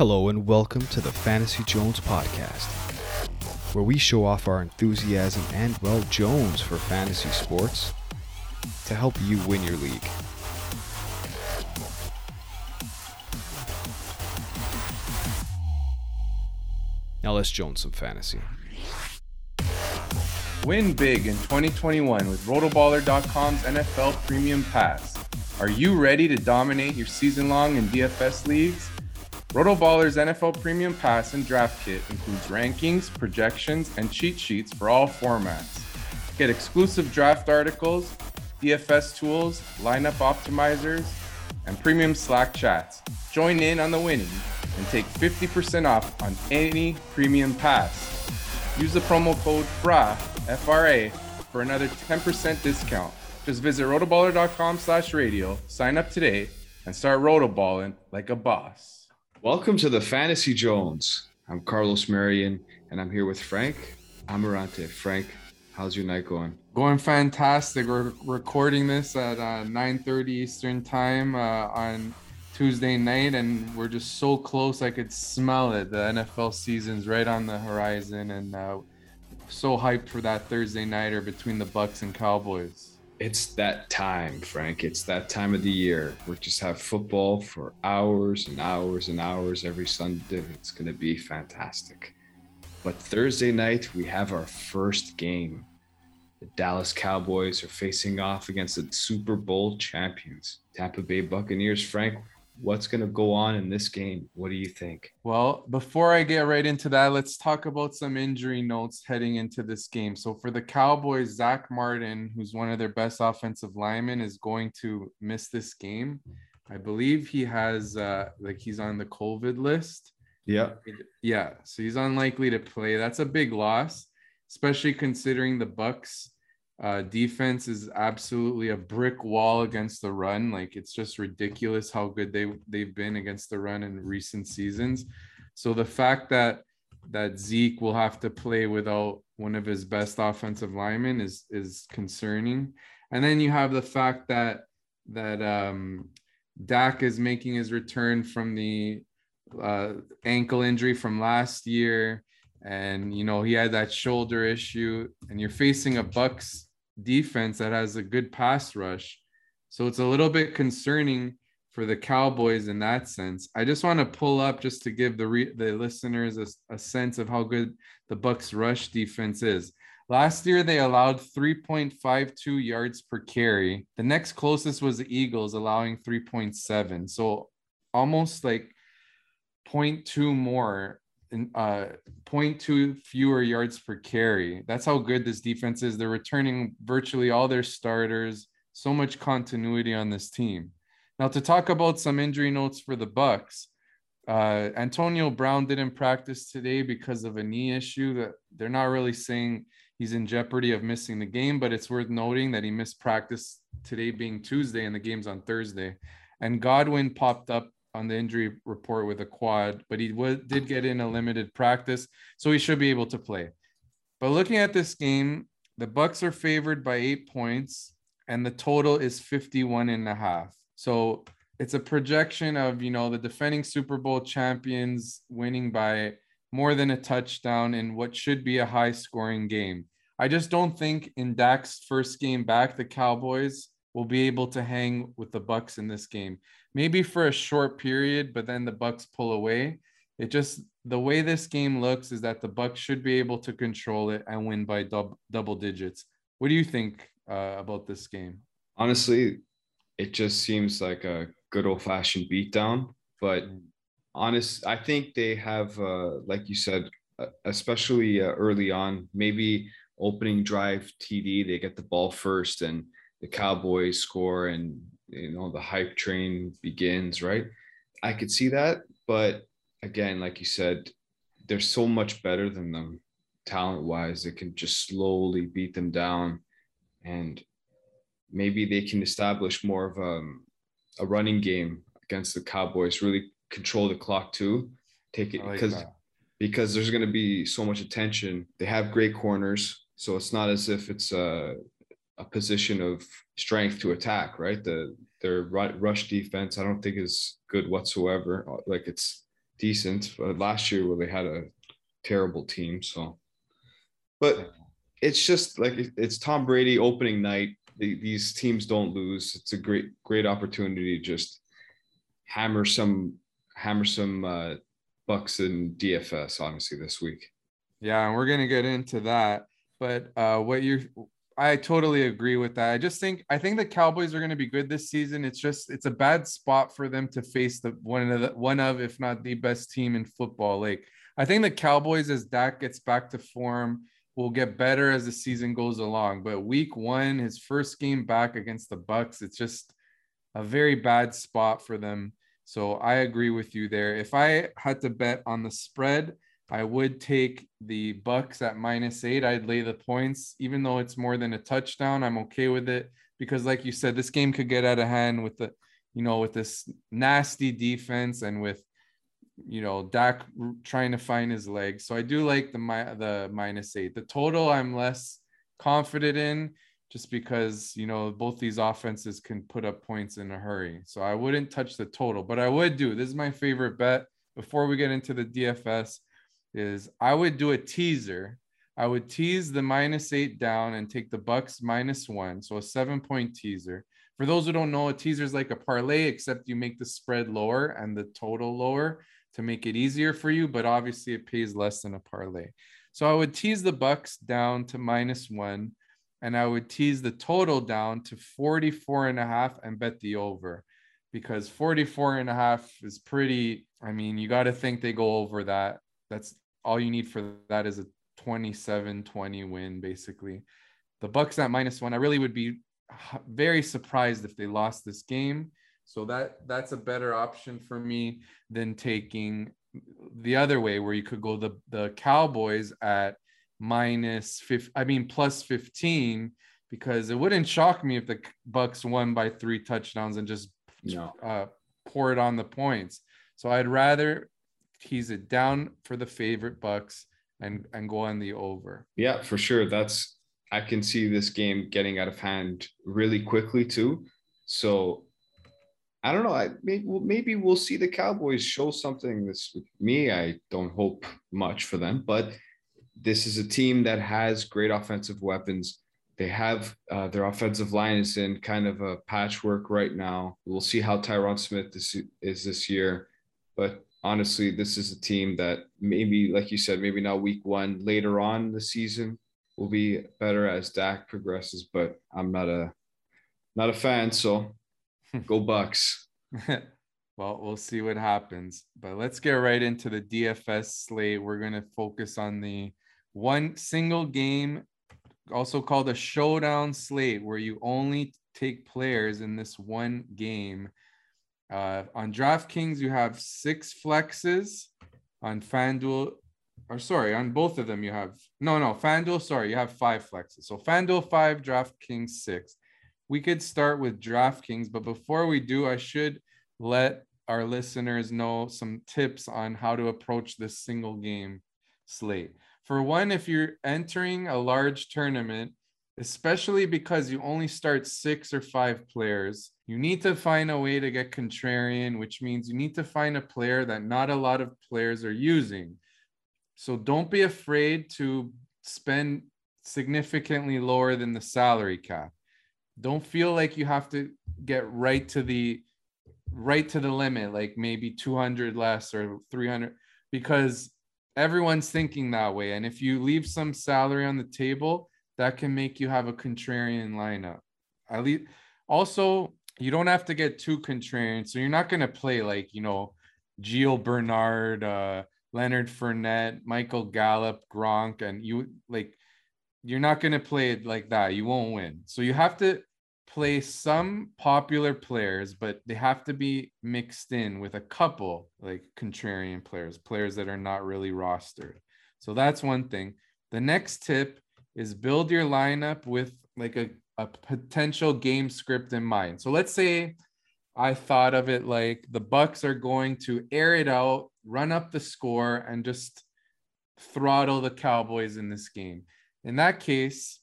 Hello, and welcome to the Fantasy Jones podcast, where we show off our enthusiasm and, well, Jones for fantasy sports to help you win your league. Now let's Jones some fantasy. Win big in 2021 with Rotoballer.com's NFL Premium Pass. Are you ready to dominate your season long in DFS leagues? Rotoballer's NFL Premium Pass and Draft Kit includes rankings, projections, and cheat sheets for all formats. Get exclusive draft articles, DFS tools, lineup optimizers, and premium Slack chats. Join in on the winning and take 50% off on any premium pass. Use the promo code FRA, F-R-A, for another 10% discount. Just visit rotoballer.com slash radio, sign up today, and start rotoballing like a boss. Welcome to the Fantasy Jones. I'm Carlos Marion, and I'm here with Frank Amarante. Frank, how's your night going? Going fantastic. We're recording this at uh, 9:30 Eastern time uh, on Tuesday night, and we're just so close. I could smell it. The NFL season's right on the horizon, and uh, so hyped for that Thursday nighter between the Bucs and Cowboys it's that time, Frank. It's that time of the year. We just have football for hours and hours and hours every Sunday. It's going to be fantastic. But Thursday night, we have our first game. The Dallas Cowboys are facing off against the Super Bowl champions, Tampa Bay Buccaneers. Frank, what's going to go on in this game? What do you think? Well, before I get right into that, let's talk about some injury notes heading into this game. So, for the Cowboys, Zach Martin, who's one of their best offensive linemen, is going to miss this game. I believe he has, uh, like, he's on the COVID list. Yeah. Yeah. So he's unlikely to play. That's a big loss, especially considering the Bucs uh, defense is absolutely a brick wall against the run. Like it's just ridiculous how good they they've been against the run in recent seasons. So the fact that that Zeke will have to play without one of his best offensive linemen is is concerning. And then you have the fact that that um, Dak is making his return from the uh, ankle injury from last year, and you know he had that shoulder issue. And you're facing a Bucs defense that has a good pass rush. So it's a little bit concerning for the Cowboys in that sense. I just want to pull up just to give the re- the listeners a, a sense of how good the Bucs rush defense is. Last year they allowed 3.52 yards per carry. The next closest was the Eagles allowing 3.7. So almost like 0.2 more uh, 0.2 fewer yards per carry. That's how good this defense is. They're returning virtually all their starters. So much continuity on this team. Now to talk about some injury notes for the Bucs. Uh, Antonio Brown didn't practice today because of a knee issue. That they're not really saying he's in jeopardy of missing the game, but it's worth noting that he missed practice today, being Tuesday, and the game's on Thursday. And Godwin popped up on the injury report with a quad, but he did get in a limited practice, so he should be able to play. But looking at this game, the Bucs are favored by eight points, and the total is 51 and a half. So it's a projection of you know the defending Super Bowl champions winning by more than a touchdown in what should be a high scoring game. I just don't think in Dak's first game back, the Cowboys will be able to hang with the Bucs in this game maybe for a short period, but then the Bucs pull away. It just the way this game looks is that the Bucs should be able to control it and win by dub, double digits. What do you think uh, about this game? Honestly, it just seems like a good old fashioned beatdown. But mm. honest, I think they have, uh, like you said, uh, especially uh, early on, maybe opening drive TD, they get the ball first and the Cowboys score and you know the hype train begins right? I could see that but again like you said they're so much better than them talent wise they can just slowly beat them down and maybe they can establish more of a, a running game against the cowboys really control the clock too take it because like because there's going to be so much attention. They have great corners so it's not as if it's a a position of strength to attack, right? The their rush defense, I don't think is good whatsoever. Like it's decent. But last year, where they had a terrible team, so. But it's just like it's Tom Brady opening night. These teams don't lose. It's a great, great opportunity to just hammer some, hammer some uh, bucks in DFS. Honestly, this week. Yeah, and we're gonna get into that. But uh, what you're I totally agree with that. I just think I think the Cowboys are going to be good this season. It's just it's a bad spot for them to face the one of the one of if not the best team in football. Like I think the Cowboys as Dak gets back to form will get better as the season goes along. But week 1, his first game back against the Bucs, it's just a very bad spot for them. So I agree with you there. If I had to bet on the spread, I would take the Bucs at minus eight. I'd lay the points, even though it's more than a touchdown. I'm okay with it because, like you said, this game could get out of hand with the, you know, with this nasty defense and with, you know, Dak trying to find his legs. So I do like the the minus eight. The total I'm less confident in, just because you know both these offenses can put up points in a hurry. So I wouldn't touch the total, but I would do. This is my favorite bet. Before we get into the DFS, is I would do a teaser. I would tease the minus eight down and take the Bucs minus one. So a seven point teaser. For those who don't know, a teaser is like a parlay, except you make the spread lower and the total lower to make it easier for you. But obviously, it pays less than a parlay. So I would tease the Bucs down to minus one, and I would tease the total down to 44 and a half and bet the over because 44 and a half is pretty. I mean, you got to think they go over that. That's all you need for that is a 27-20 win, basically. The Bucs at minus one. I really would be very surprised if they lost this game. So that that's a better option for me than taking the other way where you could go the the Cowboys at minus 50 I mean plus 15 because it wouldn't shock me if the Bucs won by 3 touchdowns and just no. uh, pour it on the points. So I'd rather tease it down for the favorite Bucs and and go on the over. Yeah, for sure. That's I can see this game getting out of hand really quickly too. So I don't know. I maybe, maybe we'll see the Cowboys show something this me. I don't hope much for them, but this is a team that has great offensive weapons. They have uh, their offensive line is in kind of a patchwork right now. We'll see how Tyron Smith is, is this year, but honestly, this is a team that maybe, like you said, maybe not week one, later on the season will be better as Dak progresses. But I'm not a not a fan, so go Bucs. well, we'll see what happens. But let's get right into the DFS slate. We're gonna focus on the one single game, also called a showdown slate, where you only take players in this one game uh, on DraftKings, you have six flexes. On FanDuel, or sorry, on both of them, you have no, no, FanDuel, sorry, you have five flexes. So FanDuel five, DraftKings six. We could start with DraftKings, but before we do, I should let our listeners know some tips on how to approach this single game slate. For one, if you're entering a large tournament, especially because you only start six or five players. You need to find a way to get contrarian, which means you need to find a player that not a lot of players are using. So don't be afraid to spend significantly lower than the salary cap. Don't feel like you have to get right to the right to the limit, like maybe 200 less or 300, because everyone's thinking that way. And if you leave some salary on the table, that can make you have a contrarian lineup. At least also you don't have to get too contrarian. So you're not gonna play like you know Gio Bernard, uh, Leonard Fournette, Michael Gallup, Gronk, and you like you're not gonna play it like that. You won't win. So you have to play some popular players, but they have to be mixed in with a couple like contrarian players, players that are not really rostered. So that's one thing. The next tip is build your lineup with like a, a potential game script in mind. So let's say I thought of it like the Bucs are going to air it out, run up the score, and just throttle the Cowboys in this game. In that case,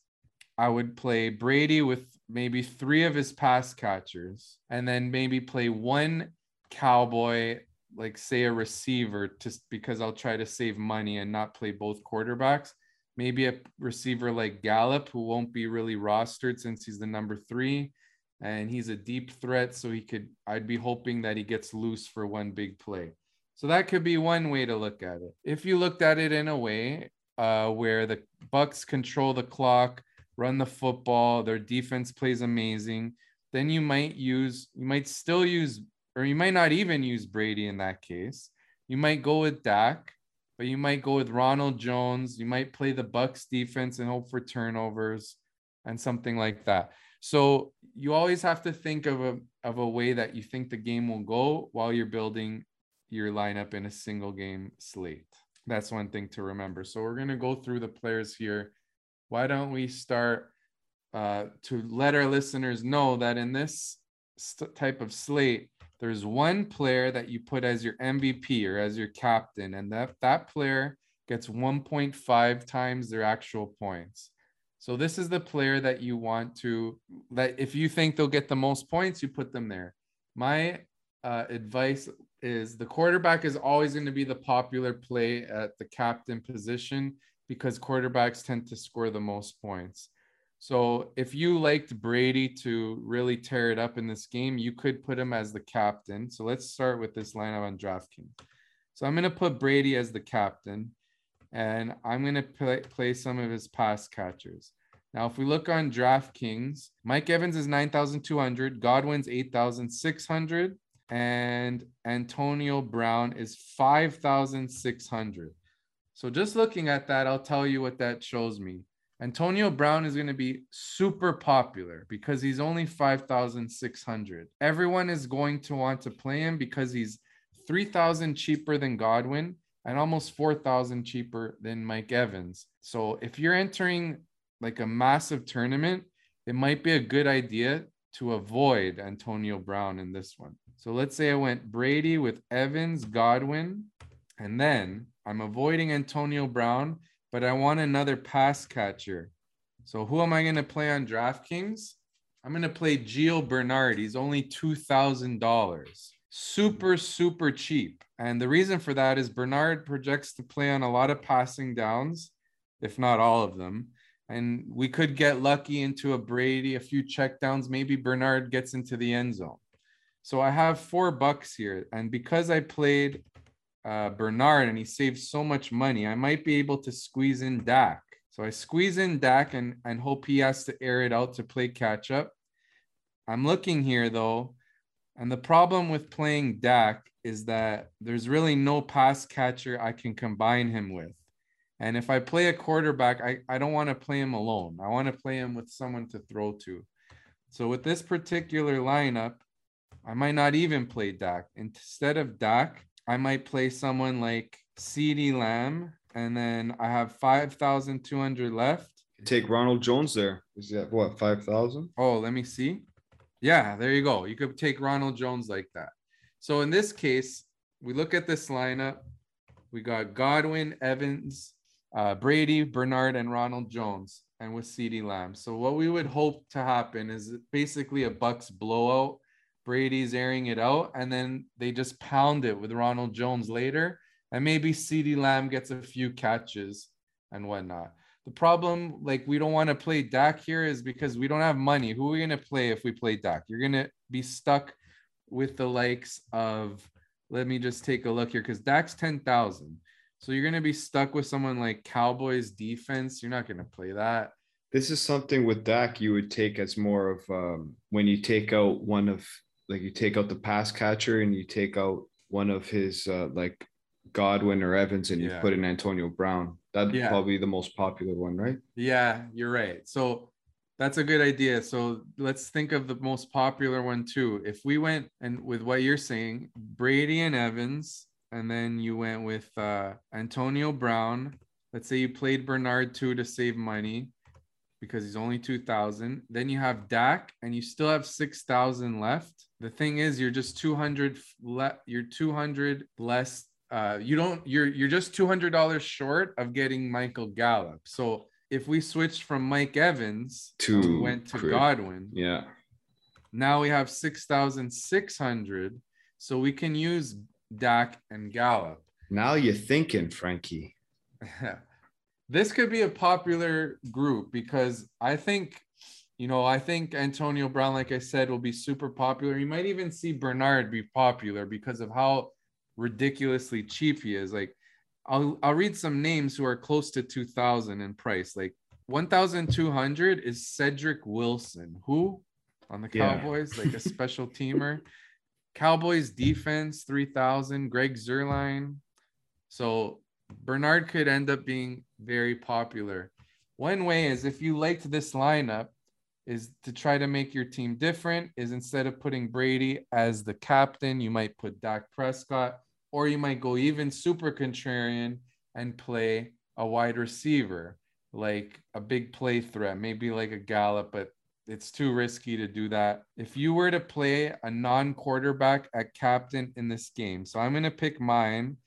I would play Brady with maybe three of his pass catchers, and then maybe play one Cowboy like say a receiver just because I'll try to save money and not play both quarterbacks. Maybe a receiver like Gallup, who won't be really rostered since he's the number three and he's a deep threat. So he could, I'd be hoping that he gets loose for one big play. So that could be one way to look at it. If you looked at it in a way uh, where the Bucs control the clock, run the football, their defense plays amazing, then you might use, you might still use, or you might not even use Brady in that case. You might go with Dak, but you might go with Ronald Jones. You might play the Bucs defense and hope for turnovers and something like that. So you always have to think of a of a way that you think the game will go while you're building your lineup in a single game slate. That's one thing to remember. So we're to go through the players here. Why don't we start uh, to let our listeners know that in this st- type of slate, there's one player that you put as your MVP or as your captain, and that that player gets 1.5 times their actual points. So this is the player that you want to that if you think they'll get the most points, you put them there. My uh, advice is the quarterback is always going to be the popular play at the captain position because quarterbacks tend to score the most points. So if you liked Brady to really tear it up in this game, you could put him as the captain. So let's start with this lineup on DraftKings. So I'm going to put Brady as the captain, and I'm going to play, play some of his pass catchers. Now, if we look on DraftKings, Mike Evans is 9,200, Godwin's 8,600, and Antonio Brown is 5,600. So just looking at that, I'll tell you what that shows me. Antonio Brown is going to be super popular because he's only 5,600. Everyone is going to want to play him because he's 3,000 cheaper than Godwin and almost 4,000 cheaper than Mike Evans. So if you're entering like a massive tournament, it might be a good idea to avoid Antonio Brown in this one. So let's say I went Brady with Evans, Godwin, and then I'm avoiding Antonio Brown, but I want another pass catcher. So who am I going to play on DraftKings? I'm going to play Gio Bernard. He's only $2,000. Super, super cheap. And the reason for that is Bernard projects to play on a lot of passing downs, if not all of them and we could get lucky into a Brady, a few checkdowns. Maybe Bernard gets into the end zone. So I have four bucks here, and because I played uh, Bernard and he saved so much money, I might be able to squeeze in Dak. So I squeeze in Dak and and hope he has to air it out to play catch up. I'm looking here though, and the problem with playing Dak is that there's really no pass catcher I can combine him with. And if I play a quarterback, I, I don't want to play him alone. I want to play him with someone to throw to. So with this particular lineup, I might not even play Dak. Instead of Dak, I might play someone like CeeDee Lamb. And then I have 5,200 left. Take Ronald Jones there. Is that what, 5,000? Oh, let me see. Yeah, there you go. You could take Ronald Jones like that. So in this case, we look at this lineup. We got Godwin, Evans, uh, Brady, Bernard, and Ronald Jones, and with CeeDee Lamb. So what we would hope to happen is basically a Bucs blowout. Brady's airing it out, and then they just pound it with Ronald Jones later, and maybe CeeDee Lamb gets a few catches and whatnot. The problem, like we don't want to play Dak here, is because we don't have money. Who are we gonna play if we play Dak? You're gonna be stuck with the likes of. Let me just take a look here because Dak's ten thousand. So you're going to be stuck with someone like Cowboys defense. You're not going to play that. This is something with Dak you would take as more of um, when you take out one of like you take out the pass catcher and you take out one of his uh, like Godwin or Evans and you yeah. put in Antonio Brown. That'd yeah. probably the most popular one, right? Yeah, you're right. So that's a good idea. So let's think of the most popular one too. If we went and with what you're saying, Brady and Evans, and then you went with uh, Antonio Brown. Let's say you played Bernard too to save money because he's only 2000 then you have Dak and you still have 6000 left the thing is you're just 200 le- you're 200 less uh you don't you're you're just $200 short of getting Michael Gallup so if we switched from Mike Evans to went to Godwin yeah now we have 6600 so we can use Dak, and Gallup. Now you're thinking, Frankie. this could be a popular group because I think, you know, I think Antonio Brown, like I said, will be super popular. You might even see Bernard be popular because of how ridiculously cheap he is. Like, I'll I'll read some names who are close to 2000 in price. Like 1200 is Cedric Wilson, who on the Cowboys, yeah. like a special teamer. Cowboys defense 3000, Greg Zuerlein. So Bernard could end up being very popular. One way is if you liked this lineup, is to try to make your team different. Is instead of putting Brady as the captain, you might put Dak Prescott, or you might go even super contrarian and play a wide receiver, like a big play threat, maybe like a Gallup, but it's too risky to do that. If you were to play a non quarterback at captain in this game, so I'm going to pick mine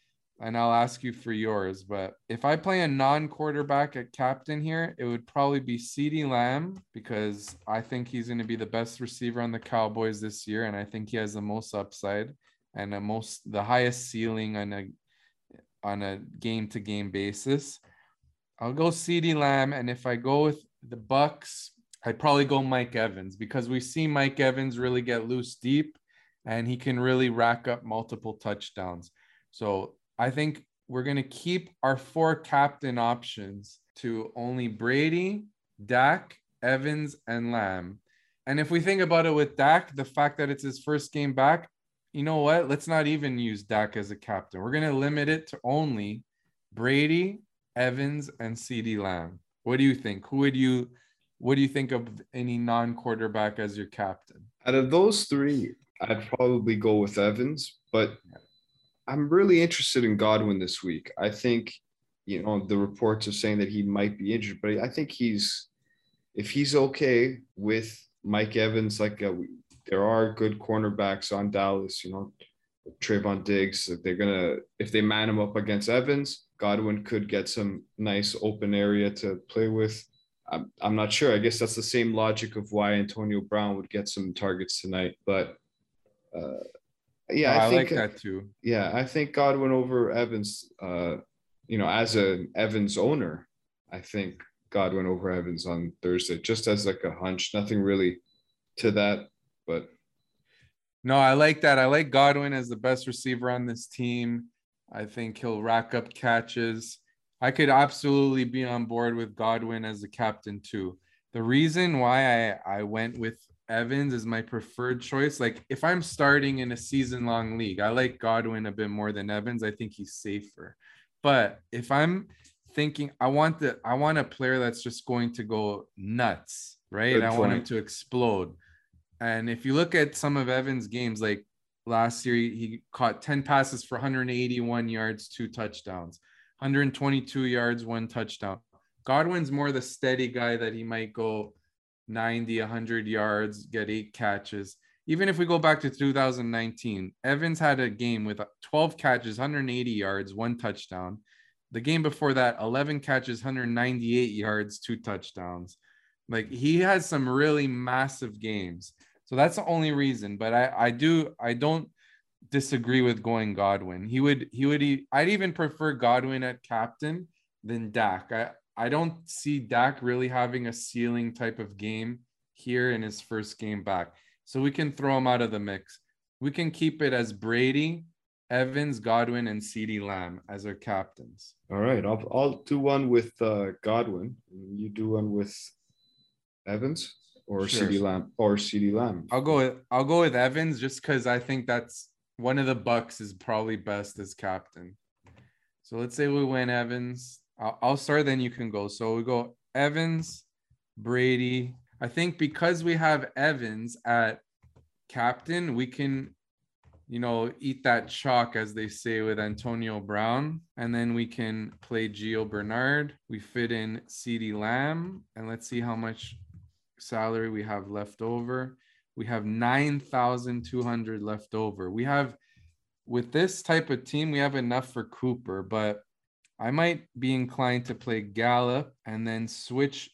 and I'll ask you for yours. But if I play a non quarterback at captain here, it would probably be CeeDee Lamb because I think he's going to be the best receiver on the Cowboys this year. And I think he has the most upside and the most, the highest ceiling on a, on a game to game basis. I'll go CeeDee Lamb. And if I go with the Bucs, I'd probably go Mike Evans because we see Mike Evans really get loose deep and he can really rack up multiple touchdowns. So I think we're going to keep our four captain options to only Brady, Dak, Evans, and Lamb. And if we think about it with Dak, the fact that it's his first game back, you know what? Let's not even use Dak as a captain. We're going to limit it to only Brady, Evans, and CeeDee Lamb. What do you think? Who would you what do you think of any non-quarterback as your captain? Out of those three, I'd probably go with Evans, but I'm really interested in Godwin this week. I think, you know, the reports are saying that he might be injured, but I think he's, if he's okay with Mike Evans, like uh, there are good cornerbacks on Dallas, you know, Trevon Diggs, they're gonna if they man him up against Evans, Godwin could get some nice open area to play with. I'm, I'm not sure. I guess that's the same logic of why Antonio Brown would get some targets tonight. But uh, yeah, I, I think, like that too. Yeah, I think Godwin over Evans. Uh, you know, as an Evans owner, I think Godwin over Evans on Thursday, just as like a hunch. Nothing really to that, but no, I like that. I like Godwin as the best receiver on this team. I think he'll rack up catches. I could absolutely be on board with Godwin as the captain too. The reason why I, I went with Evans is my preferred choice. Like if I'm starting in a season long league, I like Godwin a bit more than Evans. I think he's safer. But if I'm thinking I want the I want a player that's just going to go nuts, right? Good I want him to explode. And if you look at some of Evans' games, like last year, he caught 10 passes for 181 yards, two touchdowns, 122 yards, one touchdown. Godwin's more the steady guy that he might go 90, 100 yards, get eight catches. Even if we go back to 2019, Evans had a game with 12 catches, 180 yards, one touchdown. The game before that, 11 catches, 198 yards, two touchdowns. Like he has some really massive games. So that's the only reason. But I, I do, I don't disagree with going Godwin. He would, he would, I'd even prefer Godwin at captain than Dak. I, I don't see Dak really having a ceiling type of game here in his first game back. So we can throw him out of the mix. We can keep it as Brady, Evans, Godwin, and CeeDee Lamb as our captains. All right. I'll, I'll do one with uh, Godwin. You do one with Evans or sure. CeeDee Lamb or CeeDee Lamb. I'll go with I'll go with Evans just because I think that's one of the Bucs is probably best as captain. So let's say we win Evans. I'll, I'll start, then you can go. So we go Evans, Brady. I think because we have Evans at captain, we can, you know, eat that chalk, as they say, with Antonio Brown. And then we can play Gio Bernard. We fit in CeeDee Lamb. And let's see how much salary we have left over. We have 9,200 left over. We have, with this type of team, we have enough for Cooper, but I might be inclined to play Gallup and then switch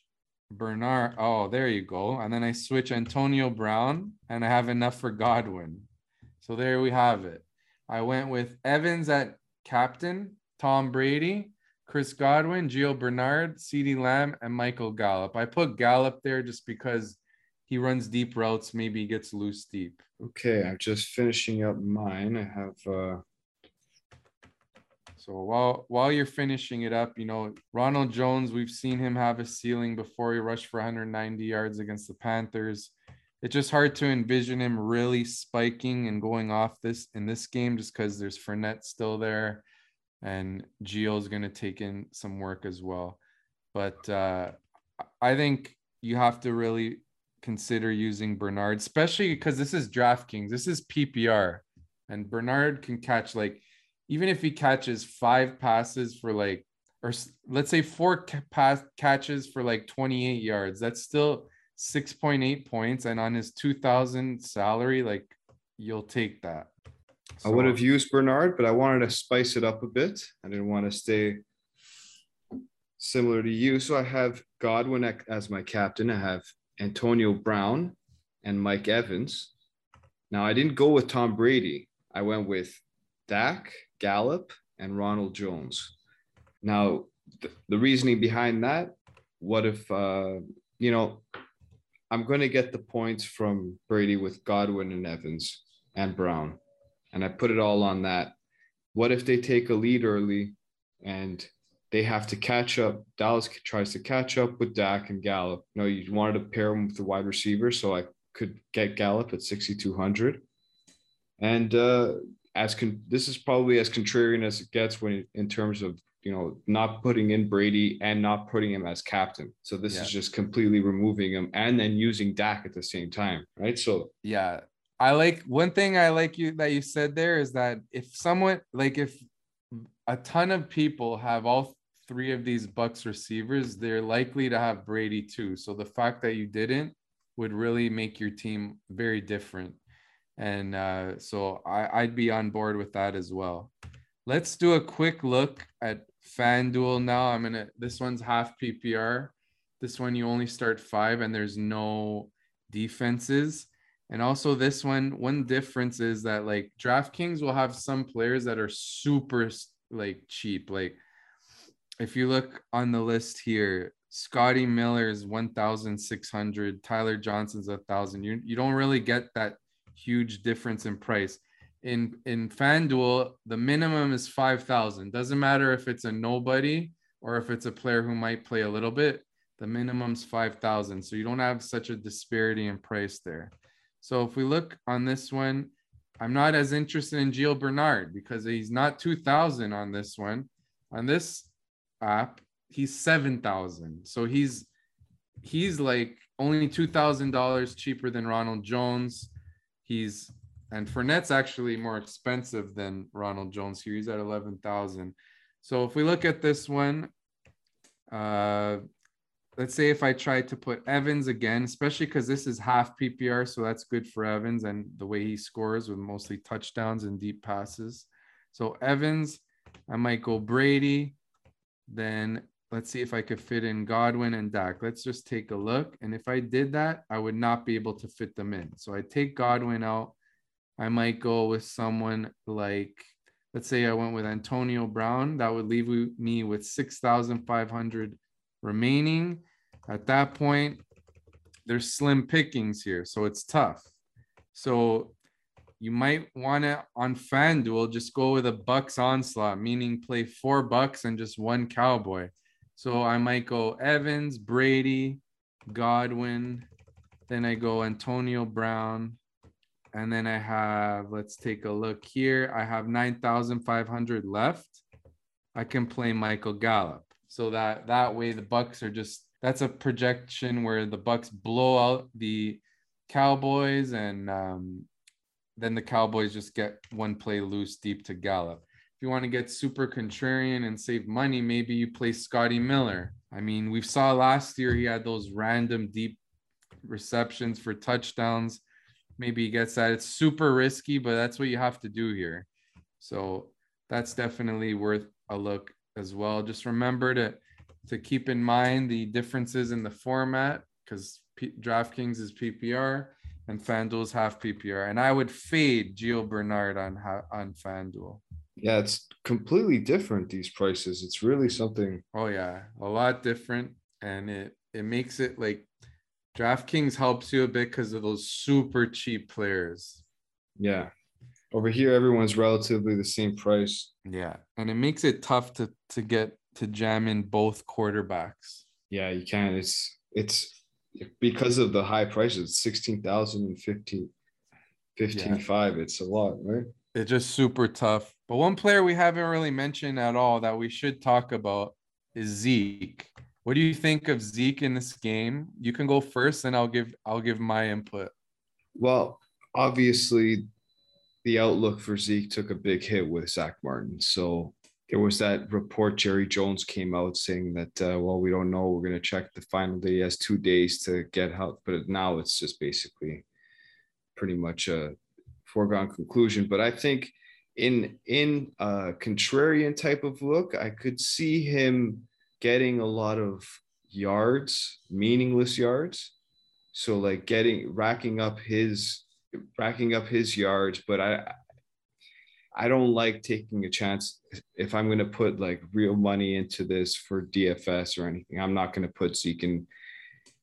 Bernard. Oh, there you go. And then I switch Antonio Brown and I have enough for Godwin. So there we have it. I went with Evans at captain, Tom Brady, Chris Godwin, Gio Bernard, CeeDee Lamb, and Michael Gallup. I put Gallup there just because he runs deep routes, maybe he gets loose deep. Okay, I'm just finishing up mine. I have uh so while while you're finishing it up, you know, Ronald Jones, we've seen him have a ceiling before he rushed for 190 yards against the Panthers. It's just hard to envision him really spiking and going off this in this game just because there's Fournette still there and Gio's going to take in some work as well. But uh, I think you have to really consider using Bernard, especially because this is DraftKings, this is PPR, and Bernard can catch like even if he catches five passes for like, or let's say four pass catches for like 28 yards, that's still 6.8 points. And on his 2000 salary, like you'll take that. So, I would have used Bernard, but I wanted to spice it up a bit. I didn't want to stay similar to you. So I have Godwin as my captain. I have Antonio Brown and Mike Evans. Now I didn't go with Tom Brady. I went with Dak, Gallup, and Ronald Jones. Now, th- the reasoning behind that, what if, uh, you know, I'm going to get the points from Brady with Godwin and Evans and Brown, and I put it all on that. What if they take a lead early and they have to catch up? Dallas tries to catch up with Dak and Gallup. No, you wanted to pair them with the wide receiver, so I could get Gallup at 6,200. And uh, as con- this is probably as contrarian as it gets when in terms of you know not putting in Brady and not putting him as captain. So this yeah. is just completely removing him and then using Dak at the same time, right? So yeah, I like one thing I like you that you said there is that if someone like if a ton of people have all three of these Bucs receivers, they're likely to have Brady too. So the fact that you didn't would really make your team very different and uh, so I, I'd be on board with that as well. Let's do a quick look at FanDuel now. I'm gonna. This one's half PPR. This one you only start five, and there's no defenses. And also this one, one difference is that like DraftKings will have some players that are super like cheap. Like if you look on the list here, Scotty Miller is 1,600, Tyler Johnson's a thousand. You you don't really get that huge difference in price. In in FanDuel, the minimum is five thousand. Doesn't matter if it's a nobody or if it's a player who might play a little bit. The minimum's five thousand, so you don't have such a disparity in price there. So if we look on this one, I'm not as interested in Gio Bernard because he's not two thousand on this one. On this app, he's seven thousand. So he's he's like only two thousand dollars cheaper than Ronald Jones. He's and Fournette's actually more expensive than Ronald Jones here. He's at eleven thousand. So if we look at this one, uh, let's say if I try to put Evans again, especially because this is half PPR, so that's good for Evans and the way he scores with mostly touchdowns and deep passes. So Evans, I might go Brady. Then let's see if I could fit in Godwin and Dak. Let's just take a look. And if I did that, I would not be able to fit them in. So I take Godwin out. I might go with someone like, let's say I went with Antonio Brown. That would leave me with 6,500 remaining. At that point, there's slim pickings here. So it's tough. So you might want to on FanDuel just go with a Bucs onslaught, meaning play four Bucs and just one Cowboy. So I might go Evans, Brady, Godwin. Then I go Antonio Brown. And then I have, let's take a look here. I have 9,500 left. I can play Michael Gallup. So that that way the Bucs are just that's a projection where the Bucs blow out the Cowboys and um, then the Cowboys just get one play loose deep to Gallup. If you want to get super contrarian and save money, maybe you play Scotty Miller. I mean, we saw last year he had those random deep receptions for touchdowns. Maybe he gets that. It's super risky, but that's what you have to do here. So that's definitely worth a look as well. Just remember to to keep in mind the differences in the format because P- DraftKings is PPR and FanDuel's half PPR. And I would fade Gio Bernard on on FanDuel. Yeah, it's completely different. These prices. It's really something. Oh yeah, a lot different, and it it makes it like DraftKings helps you a bit because of those super cheap players. Yeah, over here everyone's relatively the same price. Yeah, and it makes it tough to to get to jam in both quarterbacks. Yeah, you can. It's it's because of the high prices, 16,000 and 15, 15 yeah. 5. It's a lot, right? It's just super tough. But one player we haven't really mentioned at all that we should talk about is Zeke. What do you think of Zeke in this game? You can go first, and I'll give I'll give my input. Well, obviously, the outlook for Zeke took a big hit with Zach Martin. So there was that report Jerry Jones came out saying that uh, well we don't know we're going to check the final day he has two days to get help but now it's just basically pretty much a foregone conclusion but I think in in a contrarian type of look I could see him getting a lot of yards meaningless yards so like getting racking up his racking up his yards but I I don't like taking a chance if I'm going to put like real money into this for DFS or anything. I'm not going to put Zeke in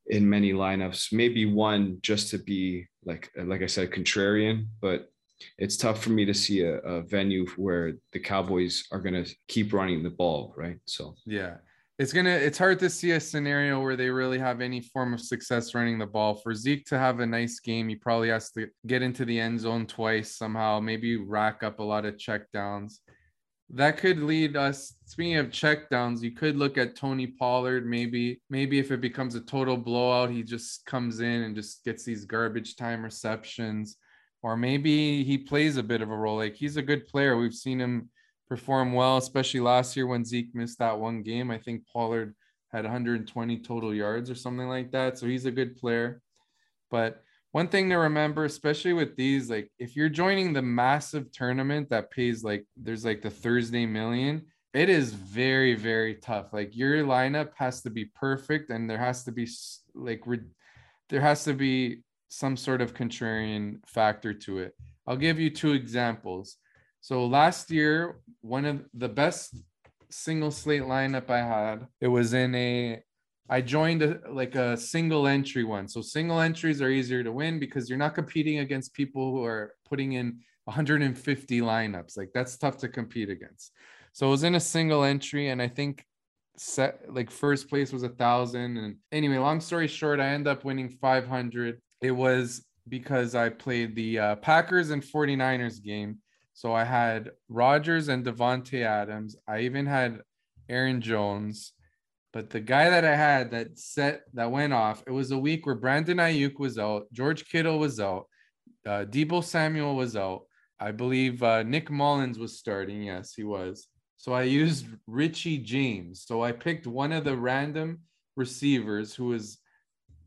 in many lineups. Maybe one just to be like like I said, contrarian. But it's tough for me to see a, a venue where the Cowboys are going to keep running the ball, right? So. Yeah, it's gonna it's hard to see a scenario where they really have any form of success running the ball. For zeke to have a nice game he probably has to get into the end zone twice somehow maybe rack up a lot of check downs. That could lead us speaking of check downs you could look at tony pollard maybe maybe if it becomes a total blowout he just comes in and just gets these garbage time receptions or maybe he plays a bit of a role like he's a good player we've seen him perform well, especially last year when Zeke missed that one game. I think Pollard had 120 total yards or something like that. So he's a good player. But one thing to remember, especially with these, like if you're joining the massive tournament that pays like there's like the Thursday million, it is very, very tough. Like your lineup has to be perfect and there has to be like, there has to be some sort of contrarian factor to it. I'll give you two examples. So last year, one of the best single slate lineup I had, it was in a I joined a, like a single entry one. So single entries are easier to win because you're not competing against people who are putting in 150 lineups. Like that's tough to compete against. So I was in a single entry and I think set like first place was a thousand. And anyway, long story short, I end up winning 500. It was because I played the uh, Packers and 49ers game so I had Rodgers and Davante Adams. I even had Aaron Jones. But the guy that I had that set that went off, it was a week where Brandon Aiyuk was out, George Kittle was out, uh, Deebo Samuel was out. I believe uh, Nick Mullens was starting. Yes, he was. So I used Richie James. So I picked one of the random receivers who was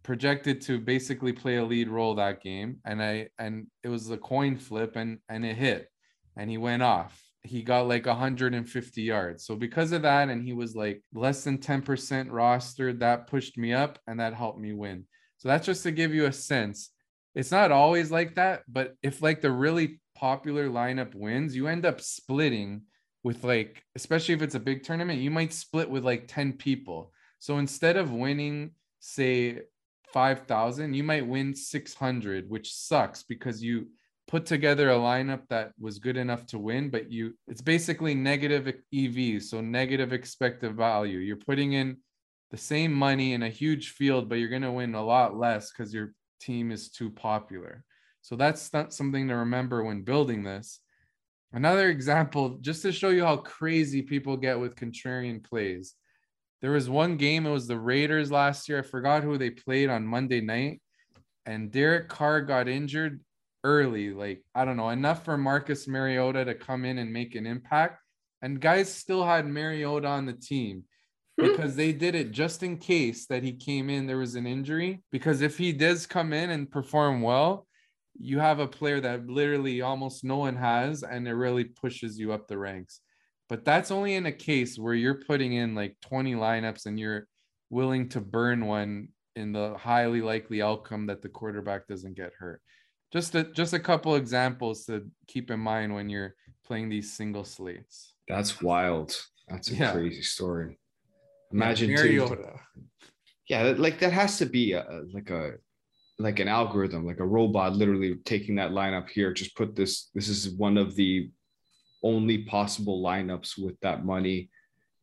projected to basically play a lead role that game, and I and it was a coin flip, and and it hit and he went off. He got like 150 yards. So because of that, and he was like less than 10% rostered, that pushed me up and that helped me win. So that's just to give you a sense. It's not always like that, but if like the really popular lineup wins, you end up splitting with like, especially if it's a big tournament, you might split with like 10 people. So instead of winning, say, 5,000, you might win 600, which sucks because you put together a lineup that was good enough to win, but you it's basically negative EV, so negative expected value. You're putting in the same money in a huge field, but you're going to win a lot less because your team is too popular. So that's not something to remember when building this. Another example, just to show you how crazy people get with contrarian plays. There was one game, it was the Raiders last year. I forgot who they played on Monday night. And Derek Carr got injured early, like I don't know, enough for Marcus Mariota to come in and make an impact. And guys still had Mariota on the team hmm. because they did it just in case that he came in, there was an injury. Because if he does come in and perform well, you have a player that literally almost no one has, and it really pushes you up the ranks. But that's only in a case where you're putting in like 20 lineups and you're willing to burn one in the highly likely outcome that the quarterback doesn't get hurt. Just a just a couple examples to keep in mind when you're playing these single slates. That's wild. That's a Yeah. crazy story. Imagine too, Mariota. yeah, like that has to be a, like a like an algorithm, like a robot literally taking that lineup here. Just put this. This is one of the only possible lineups with that money,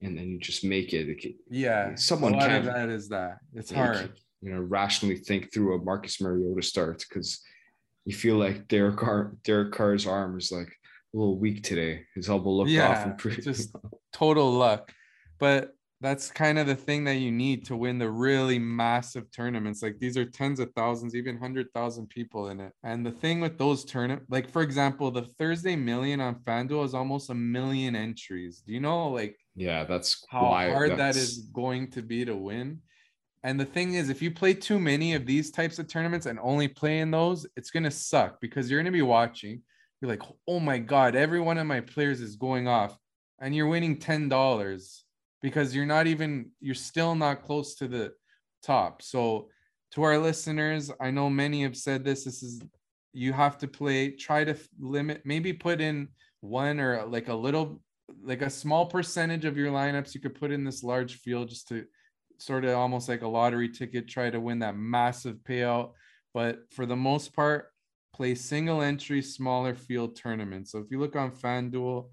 and then you just make it. It Yeah, Someone a lot of that is that. It's hard. you know, rationally think through a Marcus Mariota start because you feel like Derek Carr, Derek Carr's arm is like a little weak today. His elbow looked off. Yeah, And pre- it's just total luck. But that's kind of the thing that you need to win the really massive tournaments. Like these are tens of thousands, even hundred thousand people in it. And the thing with those tournament, like for example, the Thursday Million on FanDuel is almost a million entries. Do you know like yeah, that's how hard that that's- going to be to win? And the thing is, if you play too many of these types of tournaments and only play in those, it's gonna suck because you're gonna be watching. You're like, oh my god, every one of my players is going off, and you're winning ten dollars because you're not even, you're still not close to the top. So, to our listeners, I know many have said this. This is you have to play. Try to limit, maybe put in one or like a little, like a small percentage of your lineups. You could put in this large field just to sort of almost like a lottery ticket, try to win that massive payout. But for the most part, play single entry, smaller field tournaments. So if you look on FanDuel,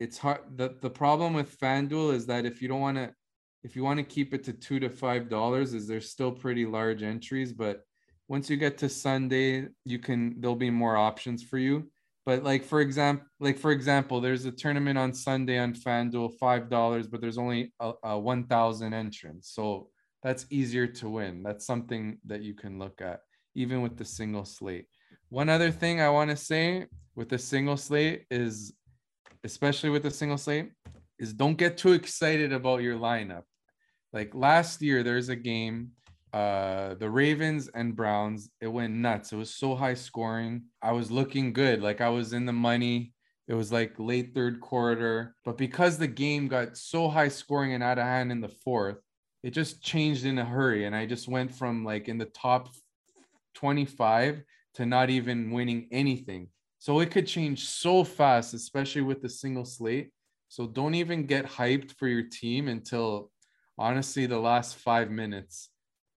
it's hard. The, the problem with FanDuel is that if you don't want to, if you want to keep it to two to five dollars, is there's still pretty large entries. But once you get to Sunday, you can there'll be more options for you. But like for example, like for example, there's a tournament on Sunday on FanDuel, five dollars, but there's only a, a one thousand entrants. So that's easier to win. That's something that you can look at, even with the single slate. One other thing I want to say with the single slate is, especially with the single slate, is don't get too excited about your lineup. Like last year, there's a game, uh, the Ravens and Browns. It went nuts. It was so high scoring. I was looking good. Like I was in the money. It was like late third quarter. But because the game got so high scoring and out of hand in the fourth, it just changed in a hurry. And I just went from like in the top 25 to not even winning anything. So it could change so fast, especially with the single slate. So don't even get hyped for your team until honestly the last five minutes.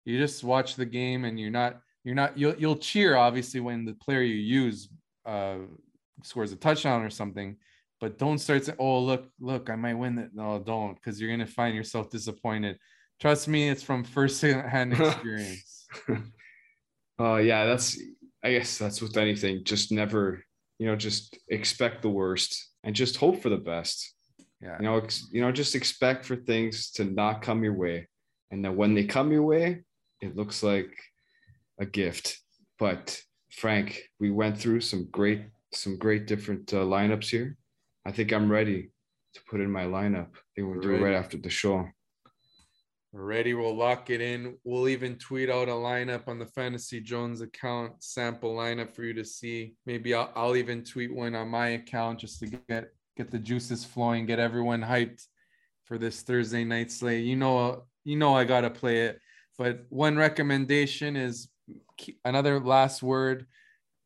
You just watch the game and you're not you're not you'll you'll cheer obviously when the player you use uh scores a touchdown or something, but don't start saying, oh look, look, I might win it. No, don't, because you're gonna find yourself disappointed. Trust me, it's from first hand experience. Oh yeah, that's I guess that's with anything. Just never, you know, just expect the worst and just hope for the best. Yeah. You know, ex, you know, just expect for things to not come your way, and then when they come your way, it looks like a gift. But Frank, we went through some great, some great different uh, lineups here. I think I'm ready to put in my lineup. I think we'll do it right after the show. Ready. We'll lock it in. We'll even tweet out a lineup on the Fantasy Jones account, sample lineup for you to see. Maybe I'll, I'll even tweet one on my account just to get get the juices flowing, get everyone hyped for this Thursday night slate. You know, you know, I gotta play it. But one recommendation is another last word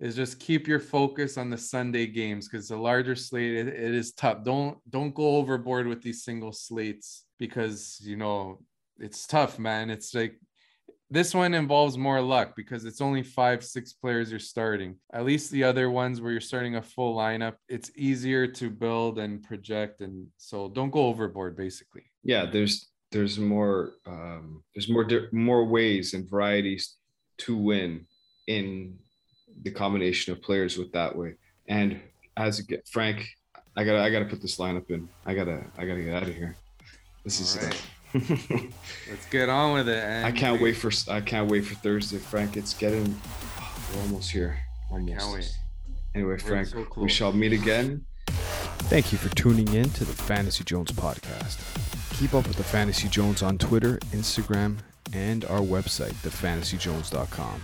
is just keep your focus on the Sunday games because the larger slate it, it is tough. Don't don't go overboard with these single slates because you know it's tough, man. It's like this one involves more luck because it's only five, six players you're starting. At least the other ones where you're starting a full lineup, it's easier to build and project. And so don't go overboard, basically. yeah there's there's more um there's more more ways and varieties to win in the combination of players with that way and as get frank i gotta i gotta put this lineup in i gotta i gotta get out of here this is All right. Let's get on with it. And i can't wait for i can't wait for thursday frank it's getting oh, we're almost here almost Can't wait. anyway frank so we shall meet again Thank you for tuning in to the Fantasy Jones podcast. Keep up with the Fantasy Jones on Twitter, Instagram, and our website, thefantasyjones.com.